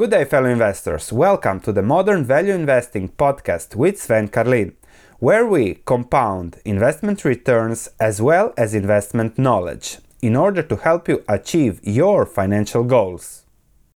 Good day, fellow investors. Welcome to the Modern Value Investing podcast with Sven Carlin, where we compound investment returns as well as investment knowledge in order to help you achieve your financial goals.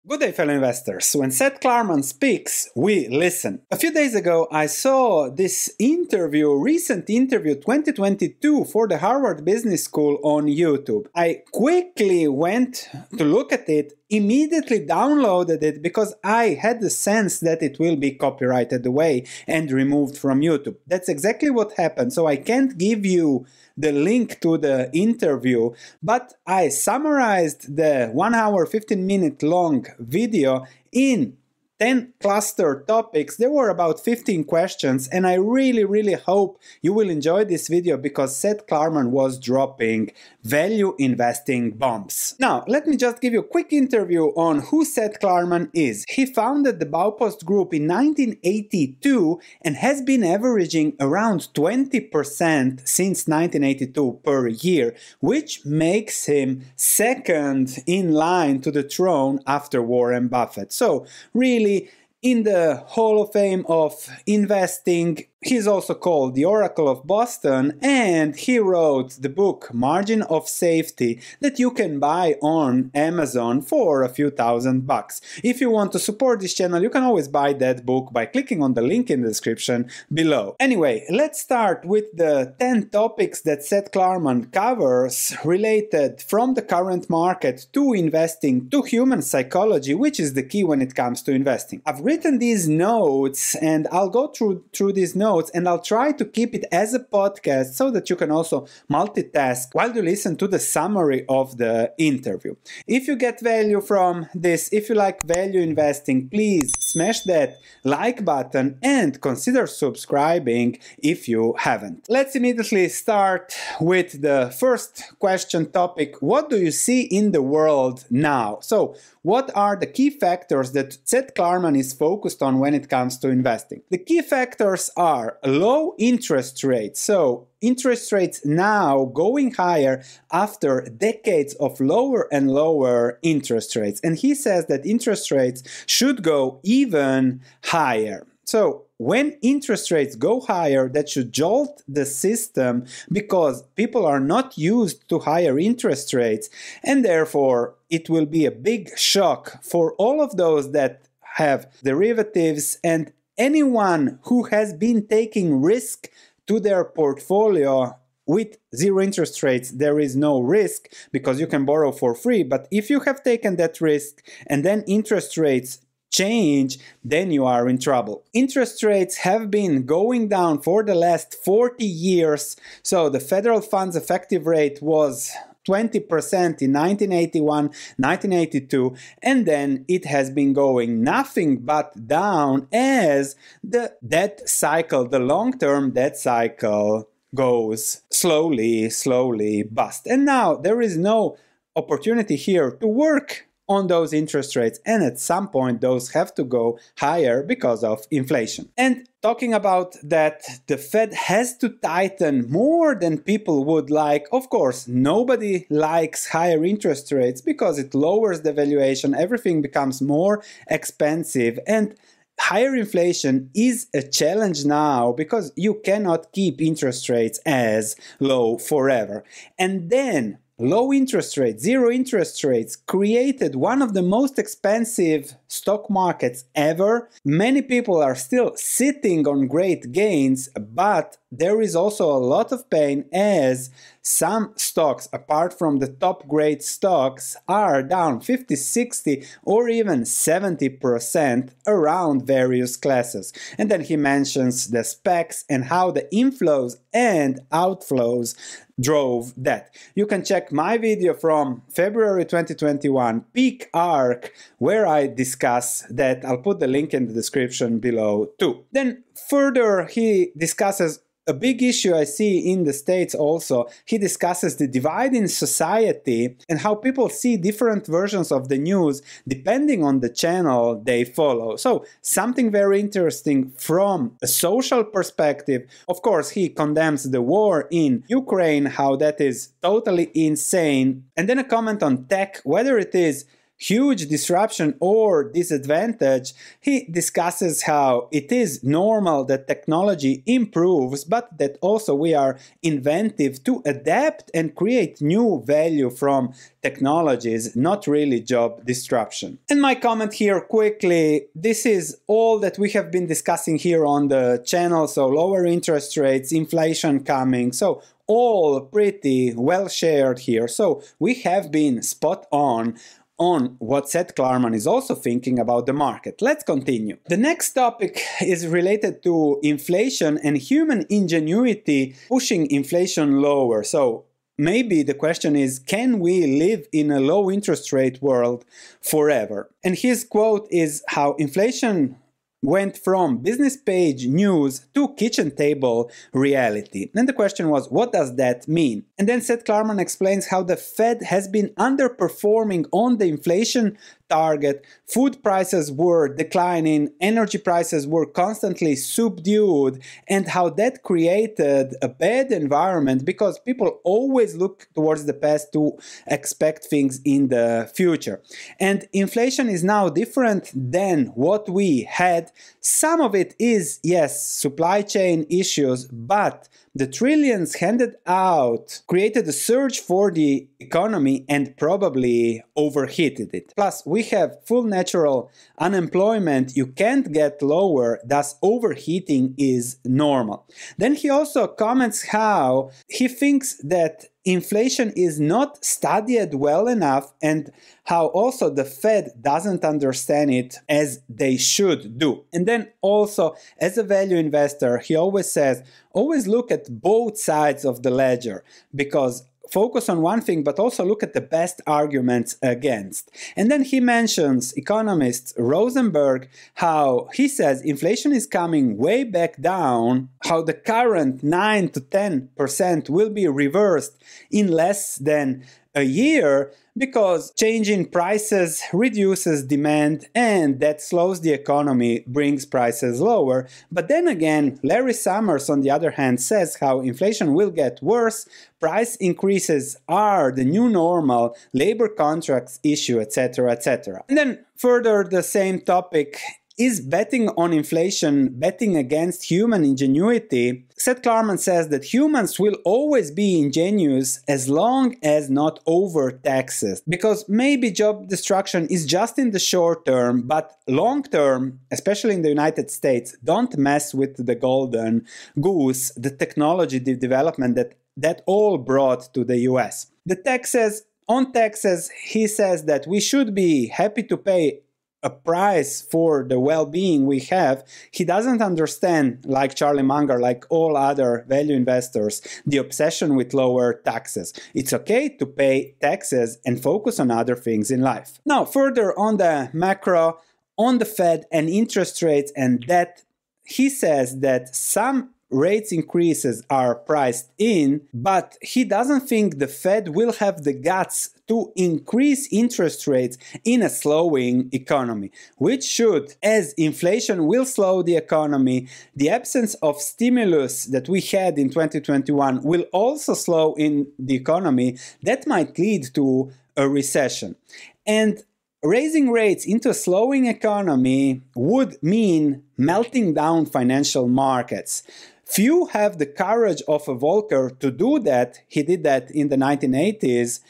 Good day, fellow investors. When Seth Klarman speaks, we listen. A few days ago, I saw this interview, recent interview 2022 for the Harvard Business School on YouTube. I quickly went to look at it, immediately downloaded it because I had the sense that it will be copyrighted away and removed from YouTube. That's exactly what happened. So I can't give you the link to the interview, but I summarized the 1 hour 15 minute long video in 10 cluster topics. There were about 15 questions, and I really, really hope you will enjoy this video because Seth Klarman was dropping value investing bombs. Now, let me just give you a quick interview on who Seth Klarman is. He founded the Baupost Group in 1982 and has been averaging around 20% since 1982 per year, which makes him second in line to the throne after Warren Buffett. So, really, in the Hall of Fame of investing He's also called the Oracle of Boston, and he wrote the book Margin of Safety that you can buy on Amazon for a few thousand bucks. If you want to support this channel, you can always buy that book by clicking on the link in the description below. Anyway, let's start with the 10 topics that Seth Klarman covers related from the current market to investing to human psychology, which is the key when it comes to investing. I've written these notes and I'll go through through these notes notes and I'll try to keep it as a podcast so that you can also multitask while you listen to the summary of the interview. If you get value from this, if you like value investing, please smash that like button and consider subscribing if you haven't. Let's immediately start with the first question topic. What do you see in the world now? So, what are the key factors that Seth Klarman is focused on when it comes to investing? The key factors are low interest rates. So, interest rates now going higher after decades of lower and lower interest rates. And he says that interest rates should go even higher. So, when interest rates go higher, that should jolt the system because people are not used to higher interest rates, and therefore it will be a big shock for all of those that have derivatives and anyone who has been taking risk to their portfolio with zero interest rates, there is no risk because you can borrow for free. But if you have taken that risk and then interest rates change, then you are in trouble. Interest rates have been going down for the last 40 years. So the federal funds effective rate was 20% in 1981, 1982, and then it has been going nothing but down as the debt cycle, the long term debt cycle, goes slowly, slowly bust. And now there is no opportunity here to work on those interest rates and at some point those have to go higher because of inflation. And talking about that the Fed has to tighten more than people would like. Of course, nobody likes higher interest rates because it lowers the valuation, everything becomes more expensive and higher inflation is a challenge now because you cannot keep interest rates as low forever. And then low interest rates, zero interest rates, created one of the most expensive stock markets ever. Many people are still sitting on great gains, but there is also a lot of pain as some stocks, apart from the top grade stocks, are down 50, 60, or even 70% around various classes. And then he mentions the SPACs and how the inflows and outflows drove that. You can check my video from February 2021, Peak ARK, where I discuss that. I'll put the link in the description below too. Then further, he discusses a big issue I see in the States also, he discusses the divide in society and how people see different versions of the news depending on the channel they follow. So, something very interesting from a social perspective. Of course, he condemns the war in Ukraine, how that is totally insane. And then a comment on tech, whether it is huge disruption or disadvantage, he discusses how it is normal that technology improves, but that also we are inventive to adapt and create new value from technologies, not really job disruption. And my comment here quickly this is all that we have been discussing here on the channel. So, lower interest rates, inflation coming. So, all pretty well shared here. So, we have been spot on on what Seth Klarman is also thinking about the market. Let's continue. The next topic is related to inflation and human ingenuity pushing inflation lower. So, maybe the question is can we live in a low interest rate world forever? And his quote is how inflation went from business page news to kitchen table reality. And the question was, what does that mean? And then Seth Klarman explains how the Fed has been underperforming on the inflation target. Food prices were declining, energy prices were constantly subdued, and how that created a bad environment because people always look towards the past to expect things in the future. And inflation is now different than what we had. Some of it is, yes, supply chain issues, but the trillions handed out created a surge for the economy and probably overheated it. Plus, we have full natural unemployment. You can't get lower, thus, overheating is normal. Then he also comments how he thinks that inflation is not studied well enough and how also the Fed doesn't understand it as they should do. And then also, as a value investor, he always says, always look at both sides of the ledger because focus on one thing, but also look at the best arguments against. And then he mentions economist Rosenberg, how he says inflation is coming way back down, how the current 9 to 10% will be reversed in less than a year because changing prices reduces demand and that slows the economy, brings prices lower. But then again, Larry Summers, on the other hand, says how inflation will get worse, price increases are the new normal, labor contracts issue, etc., etc. And then further, the same topic is betting on inflation betting against human ingenuity? Seth Klarman says that humans will always be ingenious as long as not over taxes. Because maybe job destruction is just in the short term, but long term, especially in the United States, don't mess with the golden goose, the technology development that that all brought to the US. The taxes on taxes, he says that we should be happy to pay a price for the well-being we have he doesn't understand like charlie munger like all other value investors the obsession with lower taxes. It's okay to pay taxes and focus on other things in life. Now further on the macro on the fed and interest rates and debt he says that some rates increases are priced in, but he doesn't think the Fed will have the guts to increase interest rates in a slowing economy, which should, as inflation will slow the economy, the absence of stimulus that we had in 2021 will also slow in the economy. That might lead to a recession. And Raising rates into a slowing economy would mean melting down financial markets. Few have the courage of a Volcker to do that. He did that in the 1980s.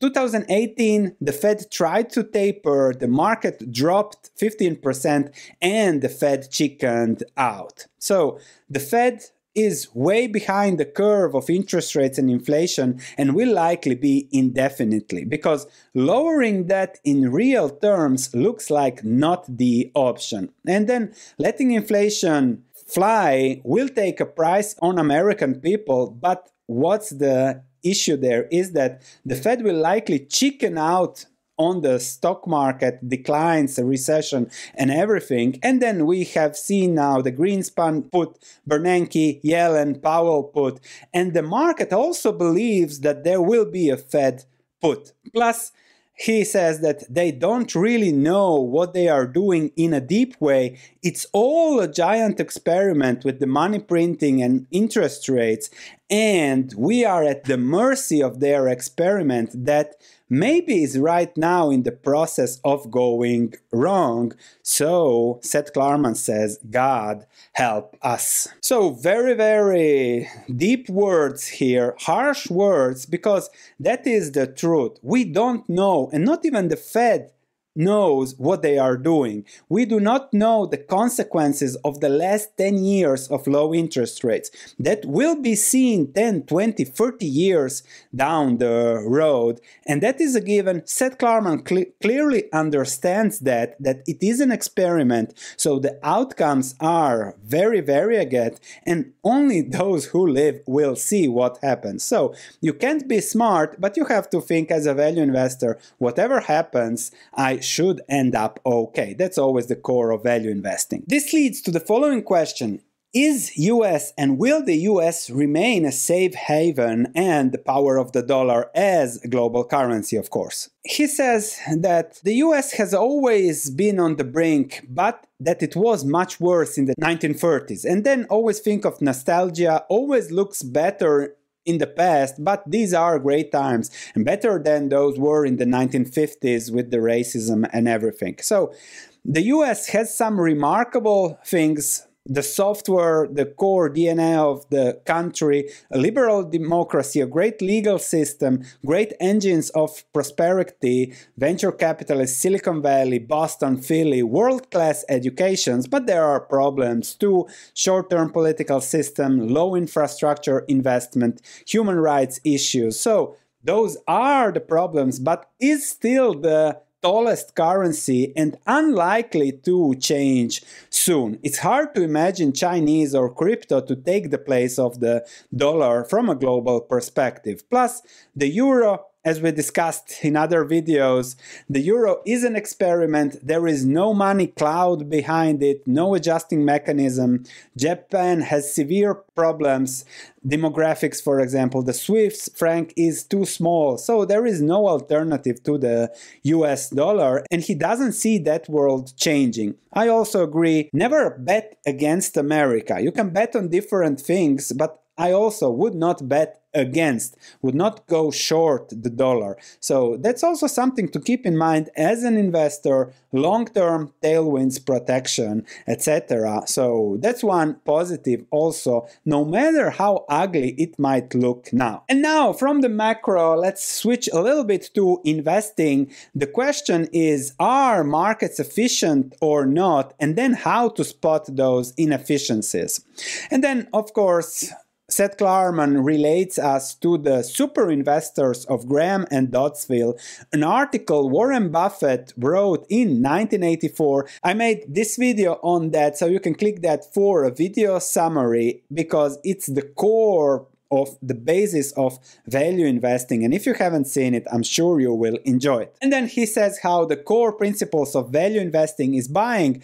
2018, the Fed tried to taper, the market dropped 15%, and the Fed chickened out. So the Fed is way behind the curve of interest rates and inflation and will likely be indefinitely because lowering that in real terms looks like not the option. And then letting inflation fly will take a price on American people, but what's the issue there is that the Fed will likely chicken out on the stock market declines, recession, and everything. And then we have seen now the Greenspan put, Bernanke, Yellen, Powell put, and the market also believes that there will be a Fed put. Plus, he says that they don't really know what they are doing in a deep way. It's all a giant experiment with the money printing and interest rates, and we are at the mercy of their experiment that maybe is right now in the process of going wrong. So, Seth Klarman says, God help us. So, very, very deep words here, harsh words, because that is the truth. We don't know, and not even the Fed knows what they are doing. We do not know the consequences of the last 10 years of low interest rates that will be seen 10, 20, 30 years down the road. And that is a given. Seth Klarman cl- clearly understands that, that it is an experiment. So the outcomes are very variegate and only those who live will see what happens. So you can't be smart, but you have to think as a value investor, whatever happens, I should end up okay. That's always the core of value investing. This leads to the following question is US and will the US remain a safe haven and the power of the dollar as a global currency, of course? He says that the US has always been on the brink, but that it was much worse in the 1930s. And then always think of nostalgia, always looks better in the past, but these are great times and better than those were in the 1950s with the racism and everything. So the US has some remarkable things the software, the core DNA of the country, a liberal democracy, a great legal system, great engines of prosperity, venture capitalists, Silicon Valley, Boston, Philly, world class educations, but there are problems too short term political system, low infrastructure investment, human rights issues. So, those are the problems, but is still the tallest currency and unlikely to change soon. It's hard to imagine Chinese or crypto to take the place of the dollar from a global perspective. Plus, the euro as we discussed in other videos, the euro is an experiment. There is no money cloud behind it, no adjusting mechanism. Japan has severe problems. Demographics, for example, the Swiss franc is too small, so there is no alternative to the US dollar, and he doesn't see that world changing. I also agree never bet against America. You can bet on different things, but I also would not bet against, would not go short the dollar. So that's also something to keep in mind as an investor, long-term tailwinds protection, etc. So that's one positive also, no matter how ugly it might look now. And now from the macro, let's switch a little bit to investing. The question is, are markets efficient or not? And then how to spot those inefficiencies. And then, of course, Seth Klarman relates us to the super investors of Graham and Doddsville, an article Warren Buffett wrote in 1984. I made this video on that, so you can click that for a video summary because it's the core of the basis of value investing. And if you haven't seen it, I'm sure you will enjoy it. And then he says how the core principles of value investing is buying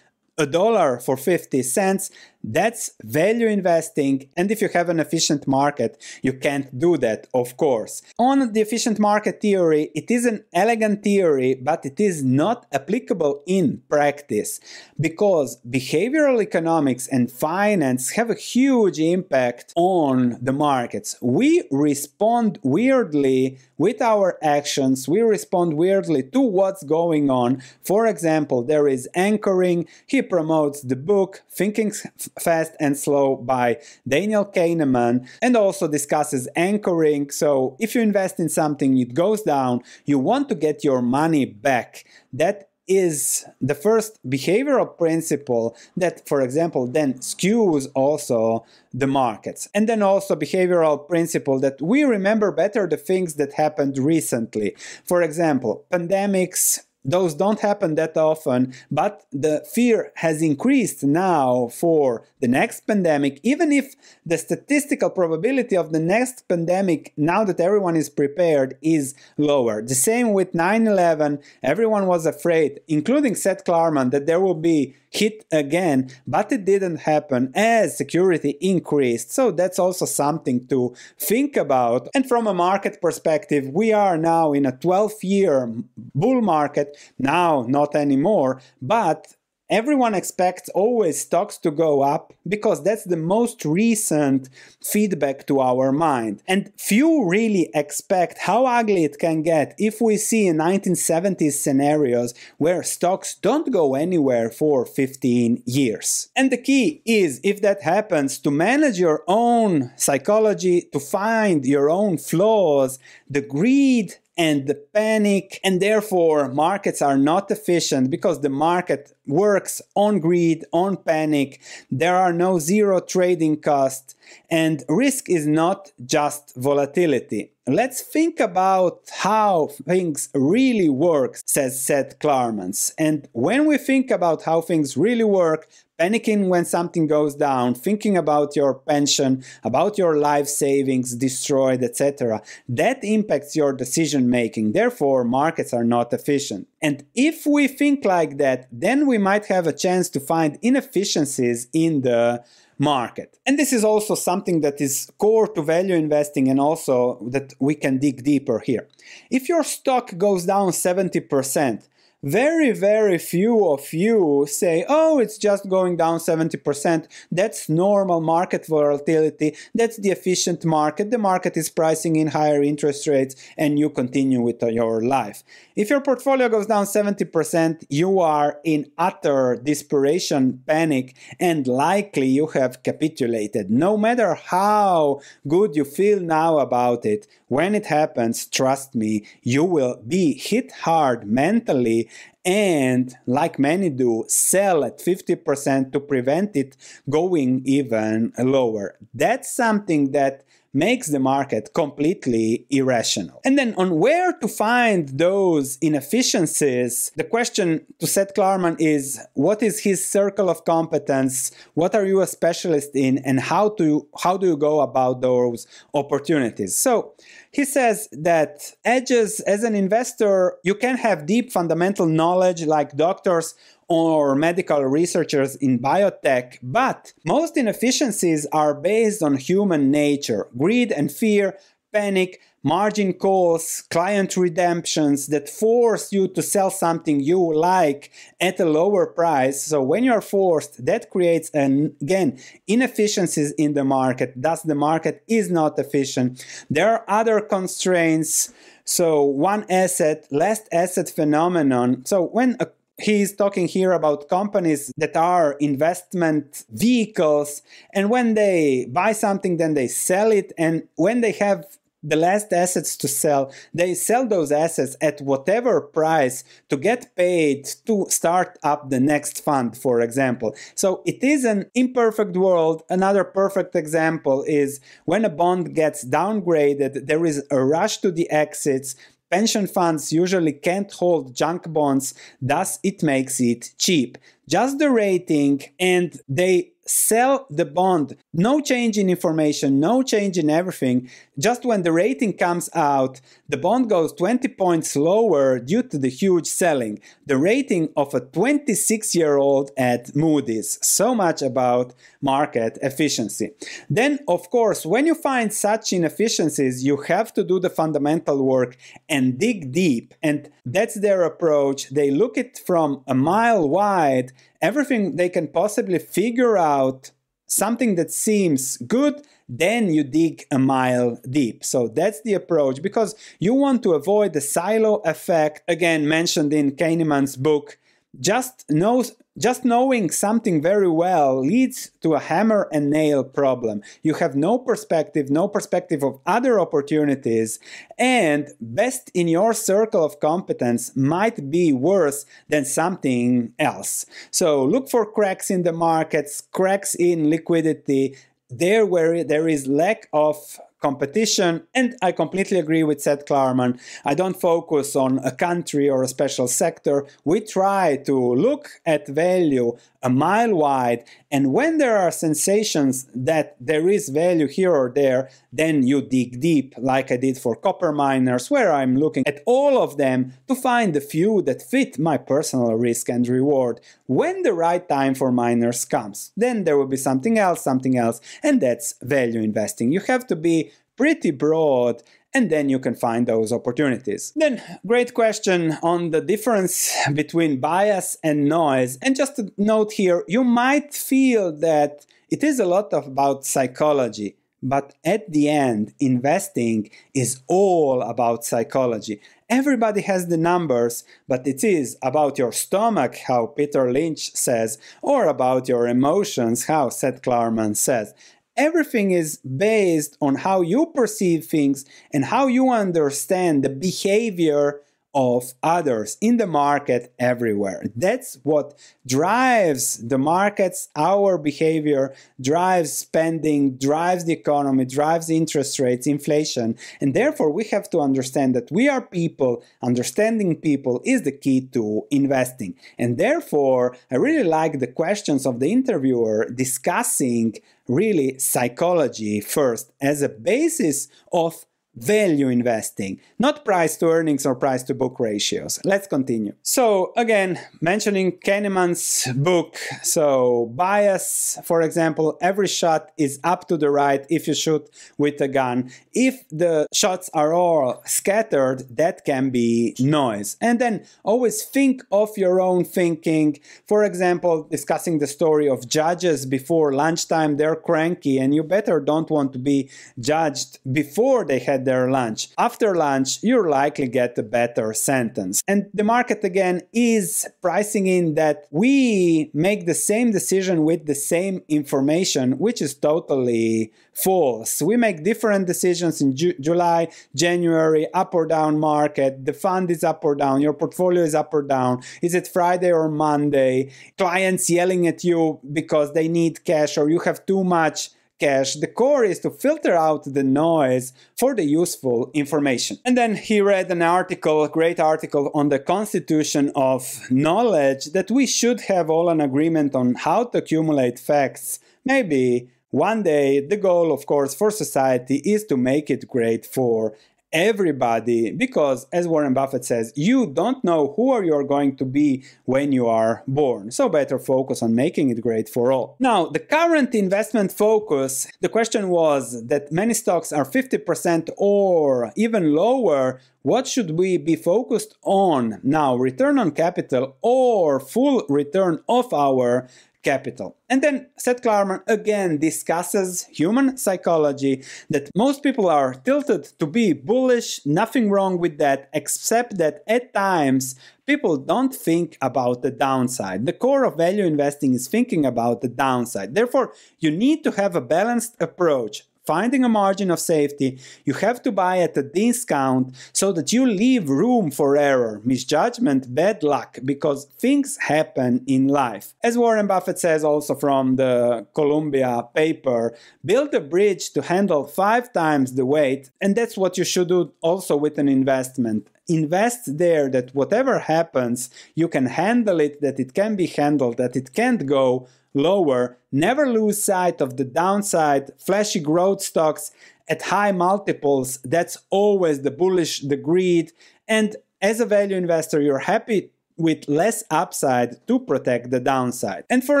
a dollar for 50 cents that's value investing. And if you have an efficient market, you can't do that, of course. On the efficient market theory, it is an elegant theory, but it is not applicable in practice because behavioral economics and finance have a huge impact on the markets. We respond weirdly with our actions, we respond weirdly to what's going on. For example, there is anchoring. He promotes the book Thinking Fast and Slow by Daniel Kahneman and also discusses anchoring. So if you invest in something, it goes down, you want to get your money back. That is the first behavioral principle that, for example, then skews also the markets. And then also behavioral principle that we remember better the things that happened recently. For example, pandemics, those don't happen that often, but the fear has increased now for the next pandemic, even if the statistical probability of the next pandemic, now that everyone is prepared, is lower. The same with 9 11, everyone was afraid, including Seth Klarman, that there will be hit again, but it didn't happen as security increased. So that's also something to think about. And from a market perspective, we are now in a 12 year bull market. Now, not anymore, but Everyone expects always stocks to go up because that's the most recent feedback to our mind. And few really expect how ugly it can get if we see in 1970s scenarios where stocks don't go anywhere for 15 years. And the key is, if that happens, to manage your own psychology, to find your own flaws, the greed and the panic, and therefore markets are not efficient because the market works on greed, on panic. There are no zero trading costs, and risk is not just volatility. Let's think about how things really work, says Seth Klarmans. And when we think about how things really work, panicking when something goes down, thinking about your pension, about your life savings destroyed, etc., that impacts your decision making. Therefore, markets are not efficient. And if we think like that, then we might have a chance to find inefficiencies in the market. And this is also something that is core to value investing and also that we can dig deeper here. If your stock goes down 70%, very, very few of you say, oh, it's just going down 70%. That's normal market volatility. That's the efficient market. The market is pricing in higher interest rates and you continue with your life. If your portfolio goes down 70%, you are in utter desperation, panic, and likely you have capitulated. No matter how good you feel now about it, when it happens, trust me, you will be hit hard mentally and like many do sell at 50% to prevent it going even lower that's something that makes the market completely irrational. And then on where to find those inefficiencies, the question to Seth Klarman is what is his circle of competence? What are you a specialist in? And how to how do you go about those opportunities? So he says that edges as an investor, you can have deep fundamental knowledge like doctors or medical researchers in biotech, but most inefficiencies are based on human nature. Greed and fear, panic, margin calls, client redemptions that force you to sell something you like at a lower price. So when you're forced, that creates an, again inefficiencies in the market. Thus, the market is not efficient. There are other constraints. So one asset, last asset phenomenon. So when a he's talking here about companies that are investment vehicles and when they buy something then they sell it and when they have the last assets to sell, they sell those assets at whatever price to get paid to start up the next fund, for example. So it is an imperfect world. Another perfect example is when a bond gets downgraded, there is a rush to the exits pension funds usually can't hold junk bonds, thus, it makes it cheap. Just the rating, and they sell the bond. No change in information, no change in everything. Just when the rating comes out, the bond goes 20 points lower due to the huge selling. The rating of a 26 year old at Moody's. So much about market efficiency. Then, of course, when you find such inefficiencies, you have to do the fundamental work and dig deep. And that's their approach. They look it from a mile wide everything they can possibly figure out something that seems good then you dig a mile deep. So that's the approach because you want to avoid the silo effect again mentioned in kahneman's book just knows just knowing something very well leads to a hammer and nail problem. You have no perspective, no perspective of other opportunities, and best in your circle of competence might be worse than something else. So look for cracks in the markets, cracks in liquidity, there where there is lack of competition. And I completely agree with Seth Klarman. I don't focus on a country or a special sector. We try to look at value a mile wide. And when there are sensations that there is value here or there, then you dig deep, like I did for copper miners, where I'm looking at all of them to find the few that fit my personal risk and reward. When the right time for miners comes, then there will be something else, something else, and that's value investing. You have to be pretty broad and then you can find those opportunities. Then, great question on the difference between bias and noise. And just to note here, you might feel that it is a lot about psychology. But at the end, investing is all about psychology. Everybody has the numbers, but it is about your stomach, how Peter Lynch says, or about your emotions, how Seth Klarman says. Everything is based on how you perceive things and how you understand the behavior of others in the market everywhere. That's what drives the markets, our behavior, drives spending, drives the economy, drives interest rates, inflation. And therefore, we have to understand that we are people. Understanding people is the key to investing. And therefore, I really like the questions of the interviewer discussing really psychology first as a basis of value investing, not price to earnings or price to book ratios. Let's continue. So, again, mentioning Kahneman's book. So, bias, for example, every shot is up to the right if you shoot with a gun. If the shots are all scattered, that can be noise. And then always think of your own thinking. For example, discussing the story of judges before lunchtime, they're cranky, and you better don't want to be judged before they had their lunch. After lunch, you'll likely get a better sentence. And the market again is pricing in that we make the same decision with the same information, which is totally false. We make different decisions in Ju- July, January, up or down market. The fund is up or down. Your portfolio is up or down. Is it Friday or Monday? Clients yelling at you because they need cash or you have too much cash, the core is to filter out the noise for the useful information. And then he read an article, a great article on the constitution of knowledge that we should have all an agreement on how to accumulate facts. Maybe one day, the goal, of course, for society is to make it great for everybody because as warren buffett says you don't know who you are going to be when you are born. So better focus on making it great for all. Now the current investment focus the question was that many stocks are 50% or even lower. What should we be focused on now? Return on capital or full return of our capital. And then Seth Klarman again discusses human psychology that most people are tilted to be bullish, nothing wrong with that, except that at times people don't think about the downside. The core of value investing is thinking about the downside. Therefore, you need to have a balanced approach finding a margin of safety, you have to buy at a discount so that you leave room for error, misjudgment, bad luck, because things happen in life. As Warren Buffett says also from the Columbia paper, build a bridge to handle five times the weight, and that's what you should do also with an investment invest there that whatever happens, you can handle it, that it can be handled, that it can't go lower. Never lose sight of the downside, flashy growth stocks at high multiples. That's always the bullish, the greed. And as a value investor, you're happy with less upside to protect the downside. And for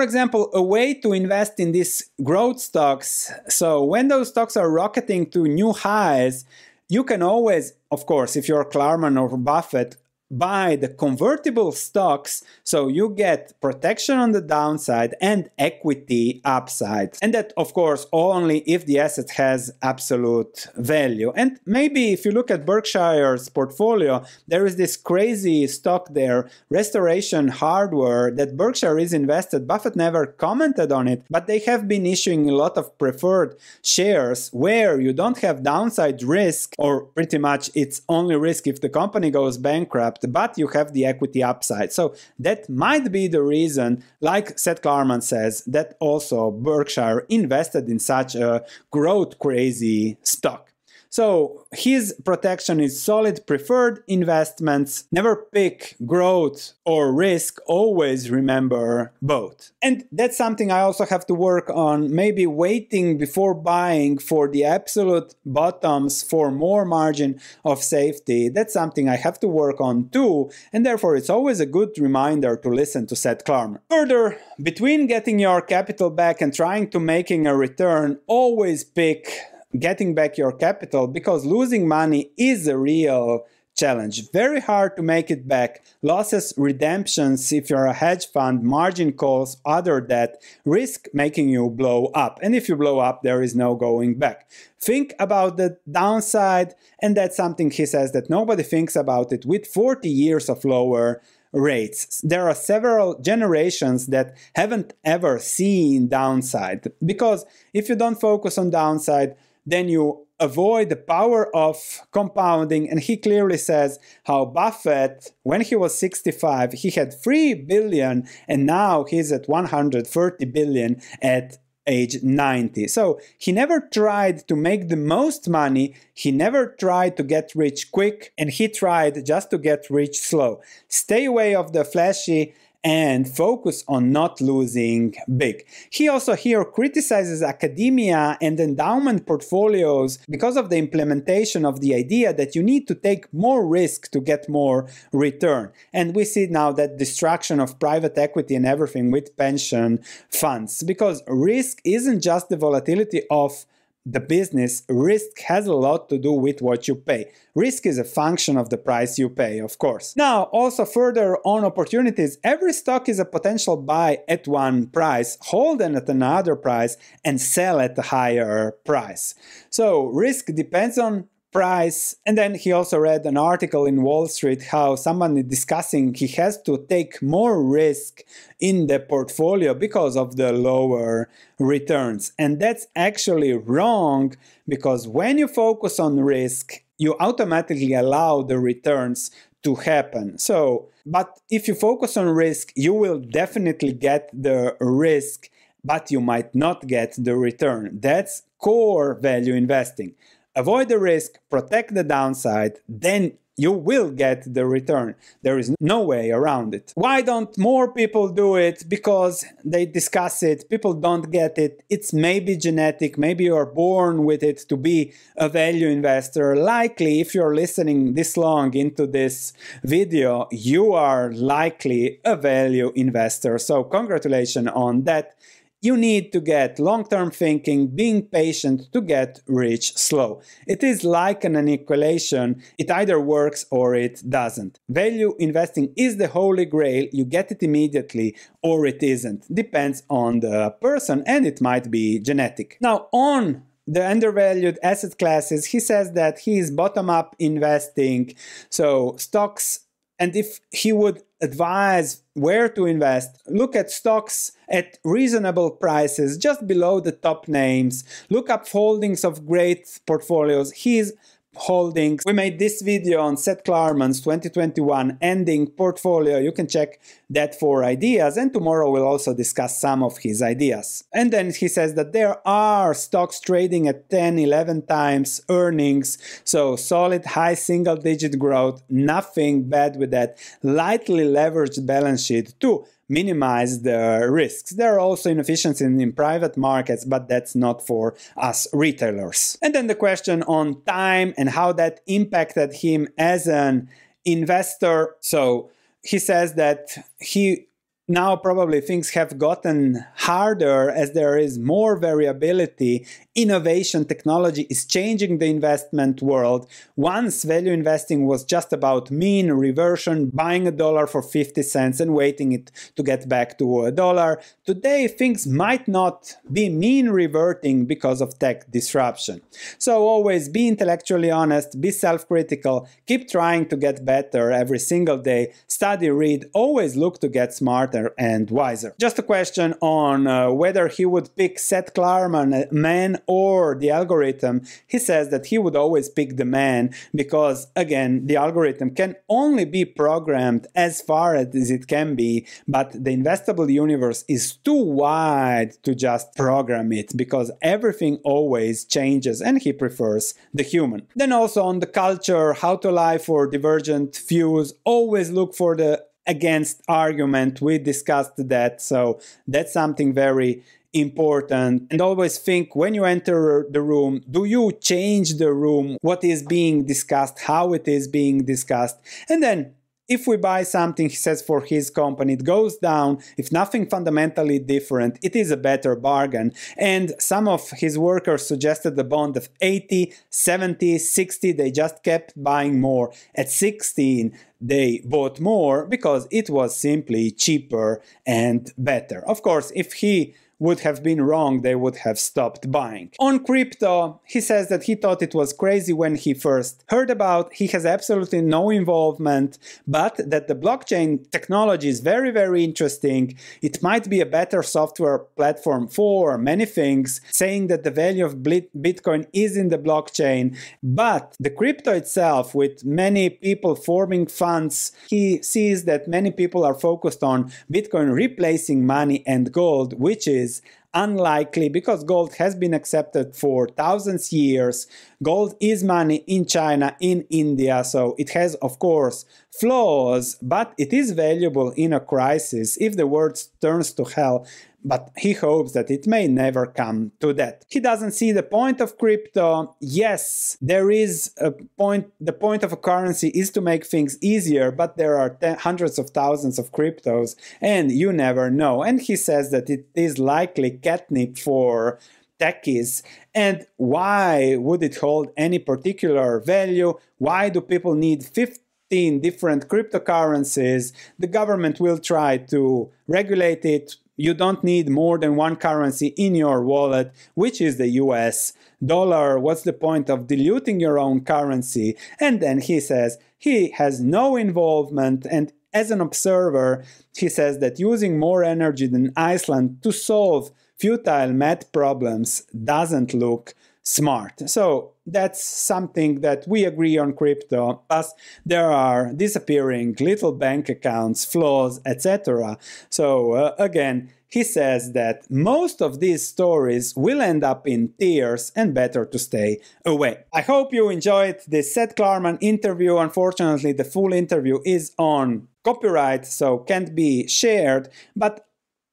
example, a way to invest in these growth stocks so when those stocks are rocketing to new highs, you can always, of course, if you're Klarman or Buffett, buy the convertible stocks so you get protection on the downside and equity upside. And that, of course, only if the asset has absolute value. And maybe if you look at Berkshire's portfolio, there is this crazy stock there, Restoration Hardware, that Berkshire is invested. Buffett never commented on it, but they have been issuing a lot of preferred shares where you don't have downside risk, or pretty much it's only risk if the company goes bankrupt but you have the equity upside. So that might be the reason, like Seth Klarman says, that also Berkshire invested in such a growth crazy stock. So his protection is solid preferred investments. Never pick growth or risk. Always remember both. And that's something I also have to work on. Maybe waiting before buying for the absolute bottoms for more margin of safety. That's something I have to work on too. And therefore, it's always a good reminder to listen to Seth Klarman. Further, between getting your capital back and trying to making a return, always pick getting back your capital because losing money is a real challenge. Very hard to make it back. Losses, redemptions, if you're a hedge fund, margin calls, other debt, risk making you blow up. And if you blow up, there is no going back. Think about the downside, and that's something he says that nobody thinks about it with 40 years of lower rates. There are several generations that haven't ever seen downside because if you don't focus on downside, then you avoid the power of compounding. And he clearly says how Buffett, when he was 65, he had 3 billion and now he's at 130 billion at age 90. So he never tried to make the most money, he never tried to get rich quick, and he tried just to get rich slow. Stay away of the flashy and focus on not losing big. He also here criticizes academia and endowment portfolios because of the implementation of the idea that you need to take more risk to get more return. And we see now that destruction of private equity and everything with pension funds because risk isn't just the volatility of the business, risk has a lot to do with what you pay. Risk is a function of the price you pay, of course. Now, also further on opportunities, every stock is a potential buy at one price, hold them at another price, and sell at a higher price. So, risk depends on price. And then he also read an article in Wall Street how someone is discussing he has to take more risk in the portfolio because of the lower returns. And that's actually wrong because when you focus on risk, you automatically allow the returns to happen. So, but if you focus on risk, you will definitely get the risk, but you might not get the return. That's core value investing avoid the risk, protect the downside, then you will get the return. There is no way around it. Why don't more people do it? Because they discuss it, people don't get it. It's maybe genetic, maybe you're born with it to be a value investor. Likely, if you're listening this long into this video, you are likely a value investor. So, congratulations on that you need to get long term thinking, being patient to get rich slow. It is like an equation, it either works or it doesn't. Value investing is the holy grail, you get it immediately or it isn't. Depends on the person and it might be genetic. Now, on the undervalued asset classes, he says that he is bottom up investing, so stocks and if he would advise where to invest, look at stocks at reasonable prices just below the top names, look up holdings of great portfolios. He's holdings. We made this video on Seth Klarman's 2021 ending portfolio. You can check that for ideas. And tomorrow we'll also discuss some of his ideas. And then he says that there are stocks trading at 10, 11 times earnings. So solid high single digit growth. Nothing bad with that. Lightly leveraged balance sheet too minimize the risks. There are also inefficiencies in, in private markets, but that's not for us retailers. And then the question on time and how that impacted him as an investor. So he says that he now probably things have gotten harder as there is more variability innovation technology is changing the investment world. Once value investing was just about mean reversion, buying a dollar for 50 cents and waiting it to get back to a dollar. Today, things might not be mean reverting because of tech disruption. So always be intellectually honest, be self critical, keep trying to get better every single day, study, read, always look to get smarter and wiser. Just a question on uh, whether he would pick Seth Klarman, man or the algorithm, he says that he would always pick the man because, again, the algorithm can only be programmed as far as it can be, but the investable universe is too wide to just program it because everything always changes and he prefers the human. Then, also on the culture, how to lie for divergent views, always look for the against argument. We discussed that. So that's something very important and always think when you enter the room do you change the room what is being discussed how it is being discussed and then if we buy something, he says, for his company, it goes down. If nothing fundamentally different, it is a better bargain. And some of his workers suggested the bond of 80, 70, 60. They just kept buying more. At 16, they bought more because it was simply cheaper and better. Of course, if he would have been wrong, they would have stopped buying. On crypto, he says that he thought it was crazy when he first heard about. He has absolutely no involvement, but that the blockchain technology is very, very interesting. It might be a better software platform for many things, saying that the value of Bitcoin is in the blockchain, but the crypto itself, with many people forming funds, he sees that many people are focused on Bitcoin replacing money and gold, which is is unlikely because gold has been accepted for thousands years. Gold is money in China, in India, so it has, of course, flaws, but it is valuable in a crisis. If the world turns to hell, but he hopes that it may never come to that. He doesn't see the point of crypto. Yes, there is a point, the point of a currency is to make things easier, but there are ten, hundreds of thousands of cryptos and you never know. And he says that it is likely catnip for techies and why would it hold any particular value? Why do people need 15 different cryptocurrencies? The government will try to regulate it you don't need more than one currency in your wallet, which is the US dollar. What's the point of diluting your own currency? And then he says he has no involvement and as an observer, he says that using more energy than Iceland to solve futile math problems doesn't look smart. So that's something that we agree on crypto. Plus, there are disappearing little bank accounts, flaws, etc. So uh, again, he says that most of these stories will end up in tears and better to stay away. I hope you enjoyed this Seth Klarman interview. Unfortunately, the full interview is on copyright, so can't be shared, but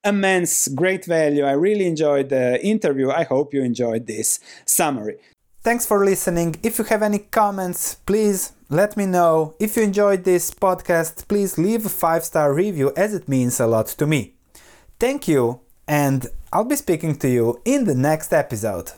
immense great value. I really enjoyed the interview. I hope you enjoyed this summary. Thanks for listening. If you have any comments, please let me know. If you enjoyed this podcast, please leave a five star review as it means a lot to me. Thank you, and I'll be speaking to you in the next episode.